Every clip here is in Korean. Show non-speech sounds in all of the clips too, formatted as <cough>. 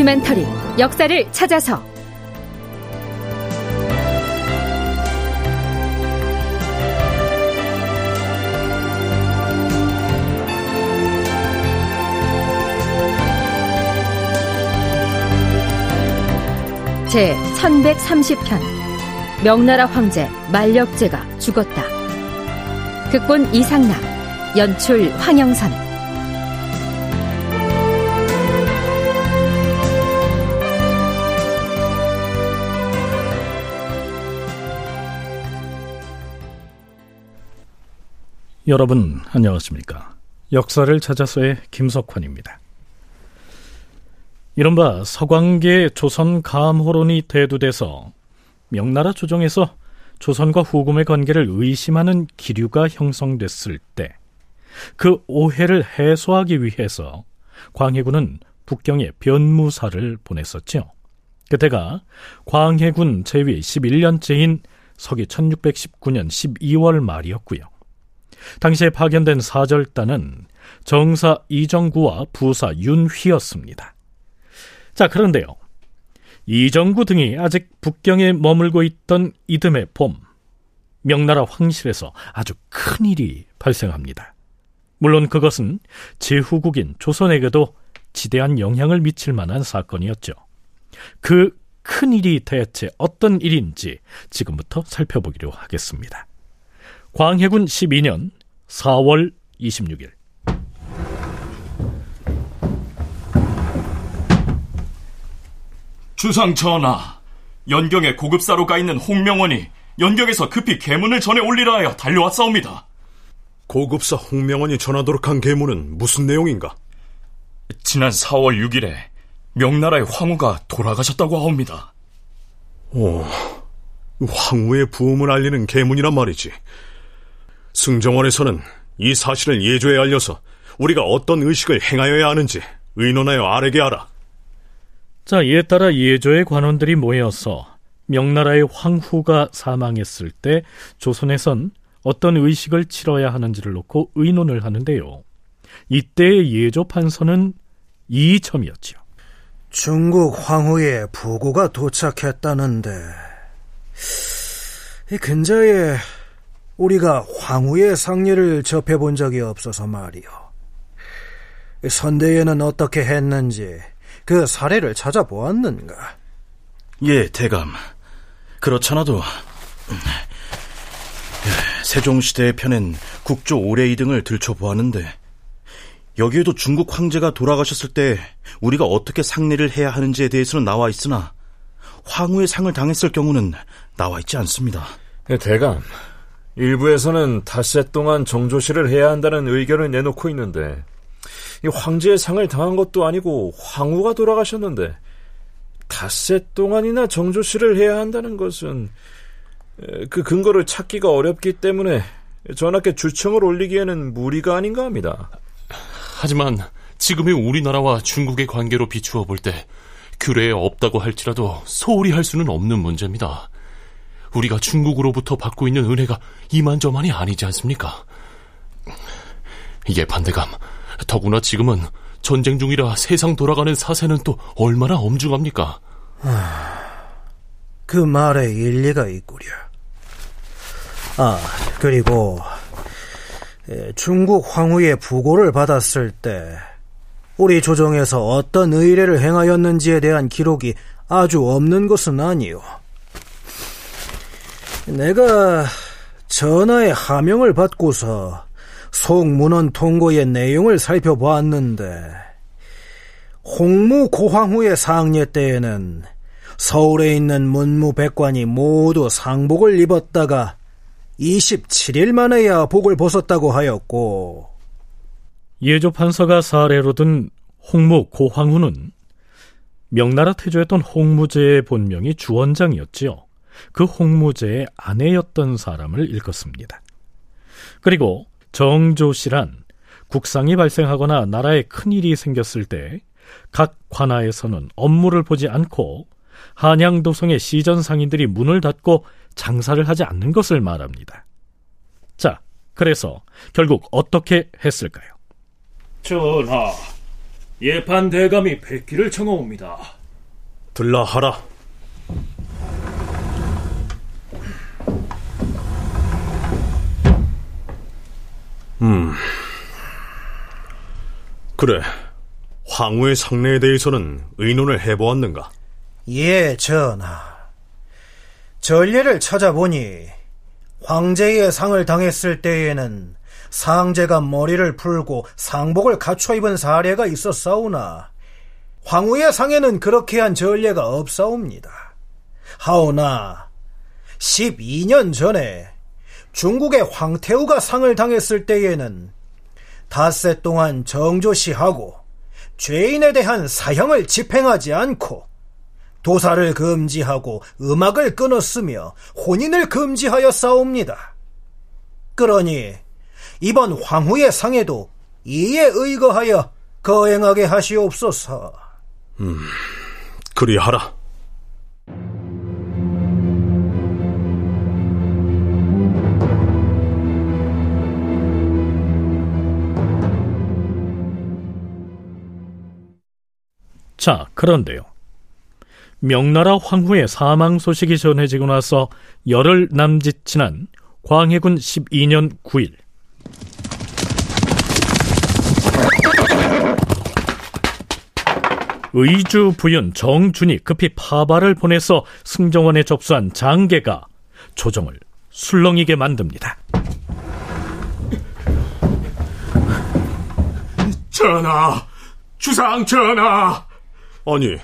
다큐멘터리 역사를 찾아서 제 1130편 명나라 황제 만력제가 죽었다. 극본 이상락, 연출 황영선. 여러분 안녕하십니까? 역사를 찾아서의 김석환입니다. 이른바 서광계 조선 감호론이 대두돼서 명나라 조정에서 조선과 후금의 관계를 의심하는 기류가 형성됐을 때 그 오해를 해소하기 위해서 광해군은 북경에 변무사를 보냈었죠. 그때가 광해군 제위 11년째인 서기 1619년 12월 말이었고요. 당시에 파견된 사절단은 정사 이정구와 부사 윤휘였습니다. 자, 그런데요. 이정구 등이 아직 북경에 머물고 있던 이듬해 봄, 명나라 황실에서 아주 큰 일이 발생합니다. 물론 그것은 제후국인 조선에게도 지대한 영향을 미칠 만한 사건이었죠. 그 큰 일이 대체 어떤 일인지 지금부터 살펴보기로 하겠습니다. 광해군 12년 4월 26일 주상 전하, 연경에 고급사로 가 있는 홍명원이 연경에서 급히 계문을 전해 올리라 하여 달려왔사옵니다. 고급사 홍명원이 전하도록 한 계문은 무슨 내용인가? 지난 4월 6일에 명나라의 황후가 돌아가셨다고 하옵니다. 오, 황후의 부음을 알리는 계문이란 말이지. 승정원에서는 이 사실을 예조에 알려서 우리가 어떤 의식을 행하여야 하는지 의논하여 아래게 하라. 자, 이에 따라 예조의 관원들이 모여서 명나라의 황후가 사망했을 때 조선에선 어떤 의식을 치러야 하는지를 놓고 의논을 하는데요. 이때의 예조 판서는 이첨이었지요. 중국 황후의 부고가 도착했다는데 이 근자에 우리가 황후의 상례를 접해본 적이 없어서 말이요. 선대에는 어떻게 했는지 그 사례를 찾아보았는가? 예, 대감. 그렇잖아도 세종시대에 펴낸 국조 오례이 등을 들춰보았는데 여기에도 중국 황제가 돌아가셨을 때 우리가 어떻게 상례를 해야 하는지에 대해서는 나와 있으나 황후의 상을 당했을 경우는 나와 있지 않습니다. 예, 대감, 일부에서는 닷새 동안 정조시를 해야 한다는 의견을 내놓고 있는데 이 황제의 상을 당한 것도 아니고 황후가 돌아가셨는데 닷새 동안이나 정조시를 해야 한다는 것은 그 근거를 찾기가 어렵기 때문에 전하께 주청을 올리기에는 무리가 아닌가 합니다. 하지만 지금의 우리나라와 중국의 관계로 비추어 볼 때 규례에 없다고 할지라도 소홀히 할 수는 없는 문제입니다. 우리가 중국으로부터 받고 있는 은혜가 이만저만이 아니지 않습니까? 이게 반대감. 더구나 지금은 전쟁 중이라 세상 돌아가는 사세는 또 얼마나 엄중합니까? 그 말에 일리가 있구려. 아, 그리고 중국 황후의 부고를 받았을 때 우리 조정에서 어떤 의례를 행하였는지에 대한 기록이 아주 없는 것은 아니요. 내가 전하의 하명을 받고서 송문헌 통고의 내용을 살펴보았는데 홍무 고황후의 상례 때에는 서울에 있는 문무 백관이 모두 상복을 입었다가 27일 만에야 복을 벗었다고 하였고 예조 판서가 사례로 든 홍무 고황후는 명나라 태조였던 홍무제의 본명이 주원장이었지요. 그 홍무제의 아내였던 사람을 일컫습니다. 그리고 정조시란 국상이 발생하거나 나라에 큰일이 생겼을 때 각 관하에서는 업무를 보지 않고 한양도성의 시전 상인들이 문을 닫고 장사를 하지 않는 것을 말합니다. 자, 그래서 결국 어떻게 했을까요? 전하, 예판 대감이 백기를 청하옵니다. 들라 하라. 음. 그래. 황후의 상례에 대해서는 의논을 해보았는가? 예, 전하. 전례를 찾아보니 황제의 상을 당했을 때에는 상제가 머리를 풀고 상복을 갖춰 입은 사례가 있었사오나 황후의 상에는 그렇게 한 전례가 없사옵니다. 하오나 12년 전에 중국의 황태우가 상을 당했을 때에는 닷새 동안 정조시하고 죄인에 대한 사형을 집행하지 않고 도사를 금지하고 음악을 끊었으며 혼인을 금지하여 싸웁니다. 그러니 이번 황후의 상에도 이에 의거하여 거행하게 하시옵소서. 음, 그리하라. 자, 그런데요. 명나라 황후의 사망 소식이 전해지고 나서 열흘 남짓 지난 광해군 12년 9일 의주 부윤 정준이 급히 파발을 보내서 승정원에 접수한 장계가 조정을 술렁이게 만듭니다. 전하, 주상 전하. 아니,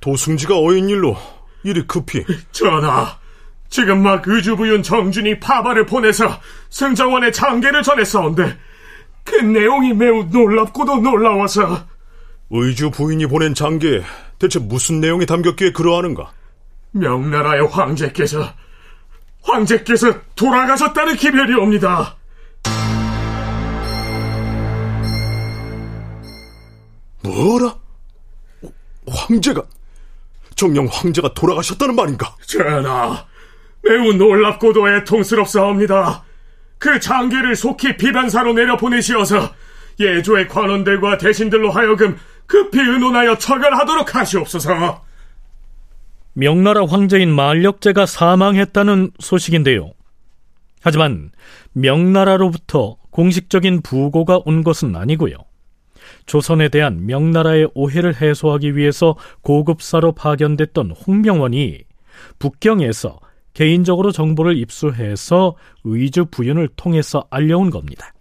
도승지가 어인 일로 이리 급히. <laughs> 전하, 지금 막 의주부윤 정준이 파발을 보내서 승정원의 장계를 전했사온데 그 내용이 매우 놀랍고도 놀라워서 의주 부인이 보낸 장계에 대체 무슨 내용이 담겼기에 그러하는가? 명나라의 황제께서 황제께서 돌아가셨다는 기별이 옵니다. 뭐라? 황제가 정령 황제가 돌아가셨다는 말인가? 전하, 매우 놀랍고도 애통스럽사옵니다. 그 장계를 속히 비반사로 내려보내시어서 예조의 관원들과 대신들로 하여금 급히 의논하여 처결하도록 하시옵소서. 명나라 황제인 만력제가 사망했다는 소식인데요. 하지만 명나라로부터 공식적인 부고가 온 것은 아니고요. 조선에 대한 명나라의 오해를 해소하기 위해서 고급사로 파견됐던 홍명원이 북경에서 개인적으로 정보를 입수해서 의주 부윤을 통해서 알려온 겁니다.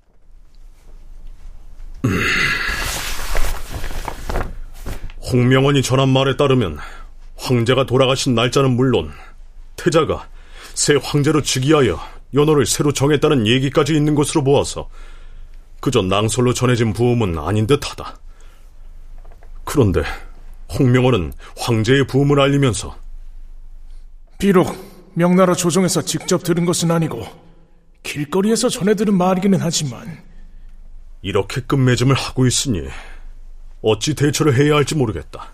홍명원이 전한 말에 따르면 황제가 돌아가신 날짜는 물론 태자가 새 황제로 즉위하여 연호를 새로 정했다는 얘기까지 있는 것으로 보아서 그저 낭설로 전해진 부음은 아닌 듯하다. 그런데 홍명원은 황제의 부음을 알리면서 비록 명나라 조정에서 직접 들은 것은 아니고 길거리에서 전해 들은 말이기는 하지만 이렇게 끝맺음을 하고 있으니 어찌 대처를 해야 할지 모르겠다.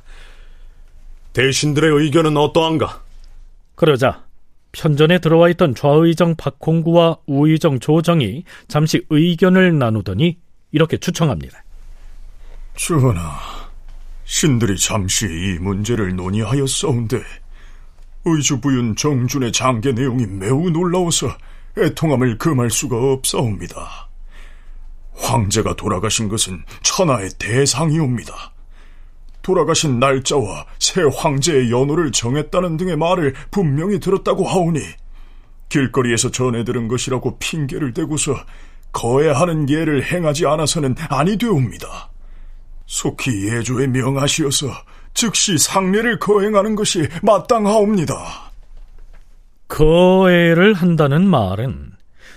대신들의 의견은 어떠한가? 그러자 편전에 들어와 있던 좌의정 박홍구와 우의정 조정이 잠시 의견을 나누더니 이렇게 추청합니다. 전하, 신들이 잠시 이 문제를 논의하였사온데 의주부윤 정준의 장계 내용이 매우 놀라워서 애통함을 금할 수가 없사옵니다. 황제가 돌아가신 것은 천하의 대상이옵니다. 돌아가신 날짜와 새 황제의 연호를 정했다는 등의 말을 분명히 들었다고 하오니 길거리에서 전해 들은 것이라고 핑계를 대고서 거해하는 예를 행하지 않아서는 아니 되옵니다. 속히 예조에 명하시어서 즉시 상례를 거행하는 것이 마땅하옵니다. 거해를 한다는 말은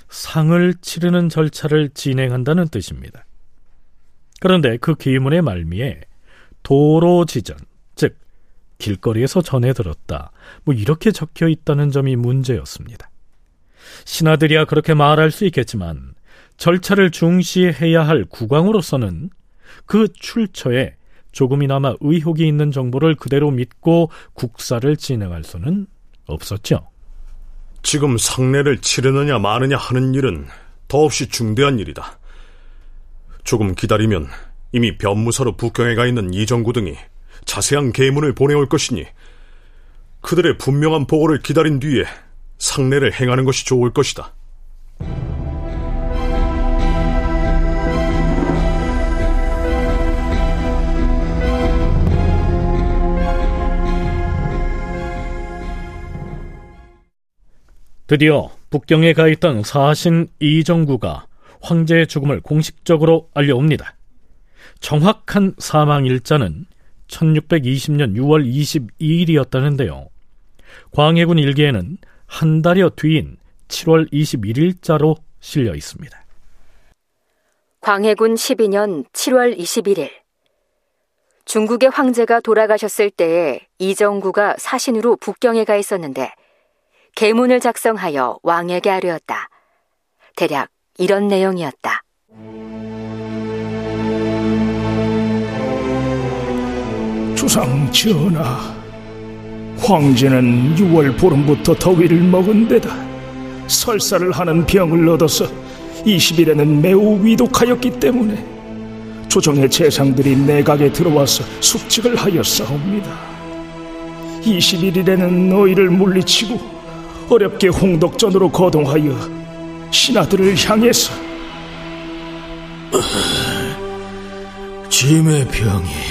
상을 치르는 절차를 진행한다는 뜻입니다. 그런데 그 기문의 말미에 도로 지전, 즉 길거리에서 전해 들었다. 뭐 이렇게 적혀 있다는 점이 문제였습니다. 신하들이야 그렇게 말할 수 있겠지만 절차를 중시해야 할 국왕으로서는 그 출처에 조금이나마 의혹이 있는 정보를 그대로 믿고 국사를 진행할 수는 없었죠. 지금 상례를 치르느냐 마느냐 하는 일은 더없이 중대한 일이다. 조금 기다리면 이미 변무사로 북경에 가 있는 이정구 등이 자세한 계문을 보내올 것이니 그들의 분명한 보고를 기다린 뒤에 상례를 행하는 것이 좋을 것이다. 드디어 북경에 가 있던 사신 이정구가 황제의 죽음을 공식적으로 알려옵니다. 정확한 사망 일자는 1620년 6월 22일이었다는데요. 광해군 일기에는 한 달여 뒤인 7월 21일자로 실려 있습니다. 광해군 12년 7월 21일 중국의 황제가 돌아가셨을 때에 이정구가 사신으로 북경에 가 있었는데 계문을 작성하여 왕에게 하려었다. 대략 이런 내용이었다. 주상 전하, 황제는 6월 보름부터 더위를 먹은 데다 설사를 하는 병을 얻어서 20일에는 매우 위독하였기 때문에 조정의 재상들이 내각에 들어와서 숙직을 하였사옵니다. 21일에는 너희를 물리치고 어렵게 홍덕전으로 거동하여 신하들을 향해서 짐의 병이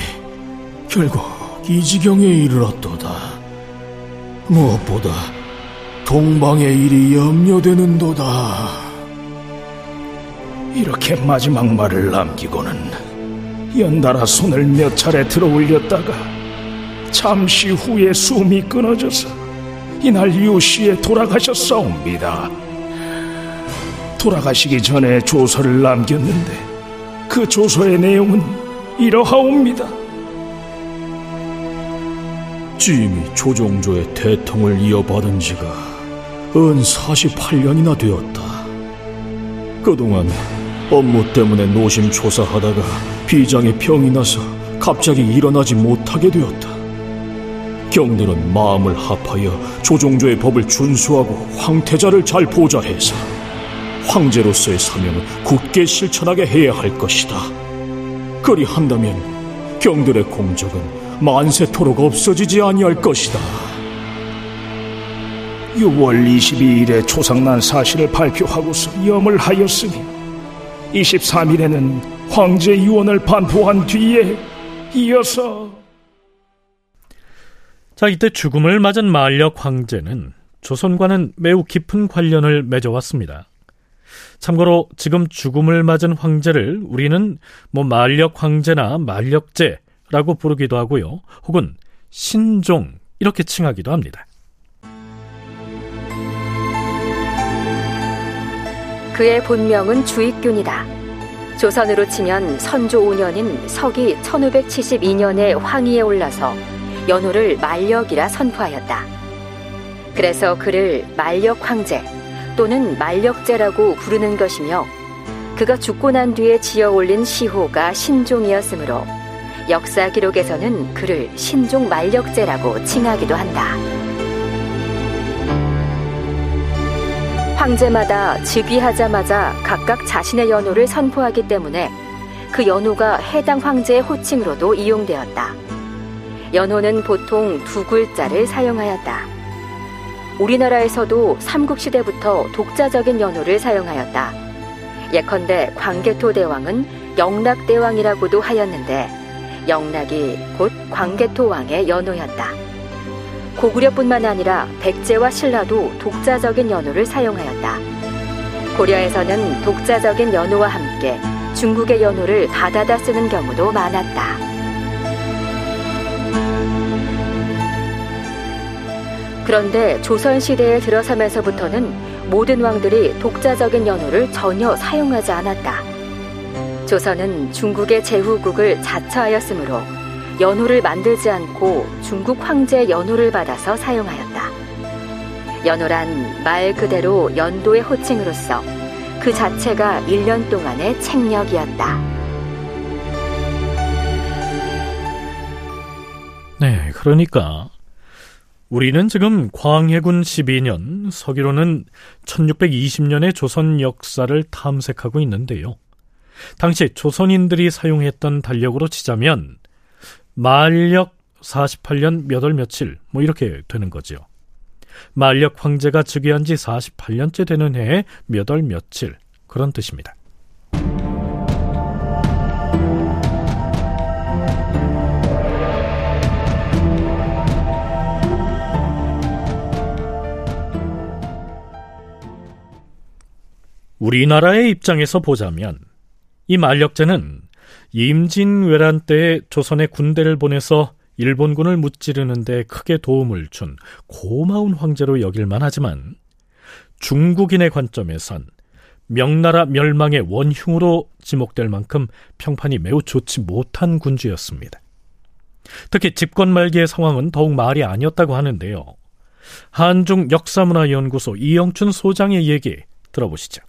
결국 이 지경에 이르렀도다. 무엇보다 동방의 일이 염려되는도다. 이렇게 마지막 말을 남기고는 연달아 손을 몇 차례 들어 올렸다가 잠시 후에 숨이 끊어져서 이날 유시에 돌아가셨사옵니다. 돌아가시기 전에 조서를 남겼는데 그 조서의 내용은 이러하옵니다. 짐이 조종조의 대통을 이어받은 지가 은 48년이나 되었다. 그동안 업무 때문에 노심초사하다가 비장에 병이 나서 갑자기 일어나지 못하게 되었다. 경들은 마음을 합하여 조종조의 법을 준수하고 황태자를 잘 보좌해서 황제로서의 사명을 굳게 실천하게 해야 할 것이다. 그리 한다면 경들의 공적은 만세토록 없어지지 아니할 것이다. 6월 22일에 초상난 사실을 발표하고서 염을 하였으니 23일에는 황제 유언을 반포한 뒤에 이어서 자 이때 죽음을 맞은 만력 황제는 조선과는 매우 깊은 관련을 맺어왔습니다. 참고로 지금 죽음을 맞은 황제를 우리는 뭐 만력 황제나 만력제 라고 부르기도 하고요. 혹은 신종 이렇게 칭하기도 합니다. 그의 본명은 주익균이다. 조선으로 치면 선조 5년인 서기 1572년에 황위에 올라서 연호를 만력이라 선포하였다. 그래서 그를 만력 황제 또는 만력제라고 부르는 것이며 그가 죽고 난 뒤에 지어 올린 시호가 신종이었으므로 역사 기록에서는 그를 신종 만력제라고 칭하기도 한다. 황제마다 즉위하자마자 각각 자신의 연호를 선포하기 때문에 그 연호가 해당 황제의 호칭으로도 이용되었다. 연호는 보통 두 글자를 사용하였다. 우리나라에서도 삼국시대부터 독자적인 연호를 사용하였다. 예컨대 광개토 대왕은 영락대왕이라고도 하였는데 영락이 곧 광개토 왕의 연호였다. 고구려뿐만 아니라 백제와 신라도 독자적인 연호를 사용하였다. 고려에서는 독자적인 연호와 함께 중국의 연호를 받아다 쓰는 경우도 많았다. 그런데 조선시대에 들어서면서부터는 모든 왕들이 독자적인 연호를 전혀 사용하지 않았다. 조선은 중국의 제후국을 자처하였으므로 연호를 만들지 않고 중국 황제 연호를 받아서 사용하였다. 연호란 말 그대로 연도의 호칭으로서 그 자체가 1년 동안의 책력이었다. 네, 그러니까 우리는 지금 광해군 12년, 서기로는 1620년의 조선 역사를 탐색하고 있는데요. 당시 조선인들이 사용했던 달력으로 치자면 만력 48년 몇월 며칠 뭐 이렇게 되는 거죠. 만력 황제가 즉위한 지 48년째 되는 해에 몇 월 며칠 그런 뜻입니다. 우리나라의 입장에서 보자면 이 만력제는 임진왜란 때에 조선의 군대를 보내서 일본군을 무찌르는데 크게 도움을 준 고마운 황제로 여길만 하지만 중국인의 관점에선 명나라 멸망의 원흉으로 지목될 만큼 평판이 매우 좋지 못한 군주였습니다. 특히 집권 말기의 상황은 더욱 말이 아니었다고 하는데요. 한중 역사문화연구소 이영춘 소장의 얘기 들어보시죠.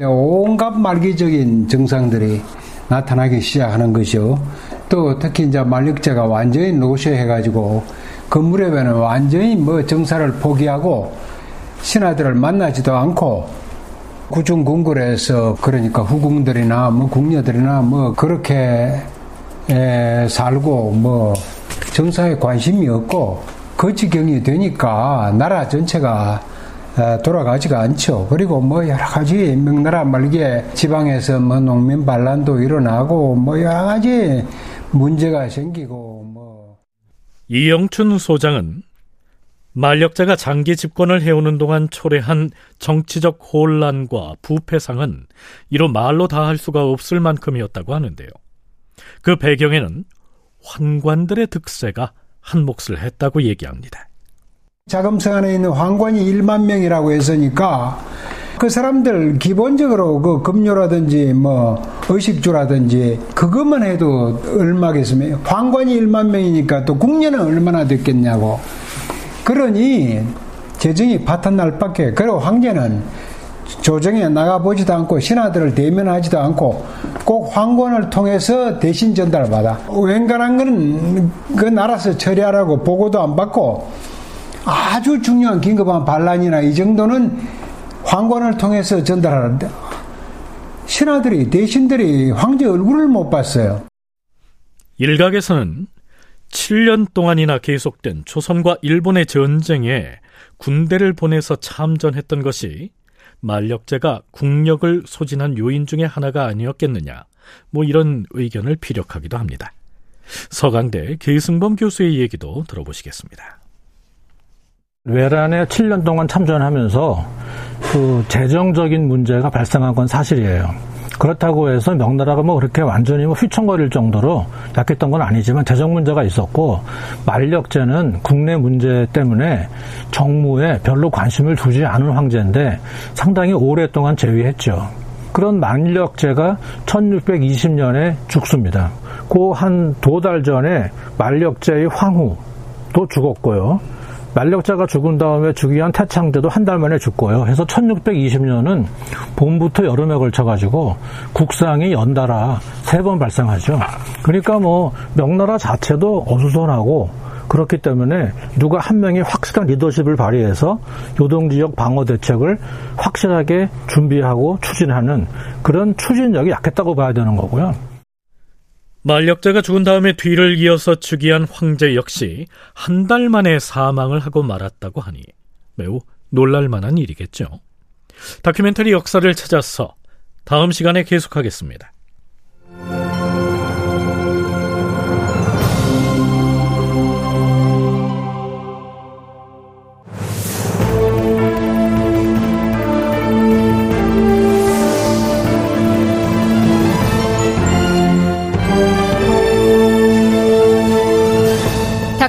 온갖 말기적인 증상들이 나타나기 시작하는 것이요. 또 특히 이제 만력제가 완전히 노쇠해가지고 그 무렵에는 완전히 뭐 정사를 포기하고 신하들을 만나지도 않고 구중궁궐에서 그러니까 후궁들이나 뭐 궁녀들이나 뭐 그렇게 에, 살고 뭐 정사에 관심이 없고 그 지경이 되니까 나라 전체가 돌아가지가 않죠. 그리고 뭐 여러 가지 명나라 말기에 지방에서 뭐 농민 반란도 일어나고 뭐 여러 가지 문제가 생기고 뭐 이영춘 소장은 만력자가 장기 집권을 해오는 동안 초래한 정치적 혼란과 부패상은 이로 말로 다 할 수가 없을 만큼이었다고 하는데요. 그 배경에는 환관들의 득세가 한 몫을 했다고 얘기합니다. 자금성 안에 있는 황관이 1만 명이라고 했으니까 그 사람들 기본적으로 그 급료라든지 뭐 의식주라든지 그것만 해도 얼마겠으면 황관이 1만 명이니까 또 국녀는 얼마나 됐겠냐고. 그러니 재정이 파탄날 밖에 그리고 황제는 조정에 나가보지도 않고 신하들을 대면하지도 않고 꼭 황권을 통해서 대신 전달받아. 웬간한 거는 그 나라에서 처리하라고 보고도 안 받고 아주 중요한 긴급한 반란이나 이 정도는 황권을 통해서 전달하는데 신하들이 대신들이 황제 얼굴을 못 봤어요. 일각에서는 7년 동안이나 계속된 조선과 일본의 전쟁에 군대를 보내서 참전했던 것이 만력제가 국력을 소진한 요인 중의 하나가 아니었겠느냐, 뭐 이런 의견을 피력하기도 합니다. 서강대 계승범 교수의 얘기도 들어보시겠습니다. 외란에 7년 동안 참전하면서 그 재정적인 문제가 발생한 건 사실이에요. 그렇다고 해서 명나라가 뭐 그렇게 완전히 뭐 휘청거릴 정도로 약했던 건 아니지만 재정 문제가 있었고 만력제는 국내 문제 때문에 정무에 별로 관심을 두지 않은 황제인데 상당히 오랫동안 재위했죠. 그런 만력제가 1620년에 죽습니다. 그한두 달 전에 만력제의 황후도 죽었고요. 만력자가 죽은 다음에 즉위한 태창제도 한 달 만에 죽고요. 해서 1620년은 봄부터 여름에 걸쳐가지고 국상이 연달아 세 번 발생하죠. 그러니까 뭐 명나라 자체도 어수선하고 그렇기 때문에 누가 한 명이 확실한 리더십을 발휘해서 요동 지역 방어 대책을 확실하게 준비하고 추진하는 그런 추진력이 약했다고 봐야 되는 거고요. 만력자가 죽은 다음에 뒤를 이어서 즉위한 황제 역시 한 달 만에 사망을 하고 말았다고 하니 매우 놀랄만한 일이겠죠. 다큐멘터리 역사를 찾아서 다음 시간에 계속하겠습니다.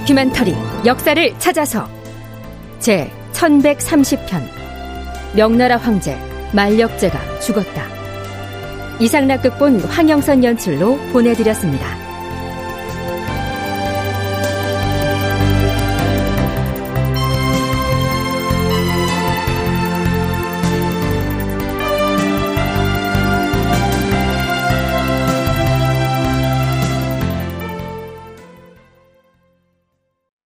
다큐멘터리 역사를 찾아서 제 1130편 명나라 황제 만력제가 죽었다. 이상락 극본 황영선 연출로 보내드렸습니다.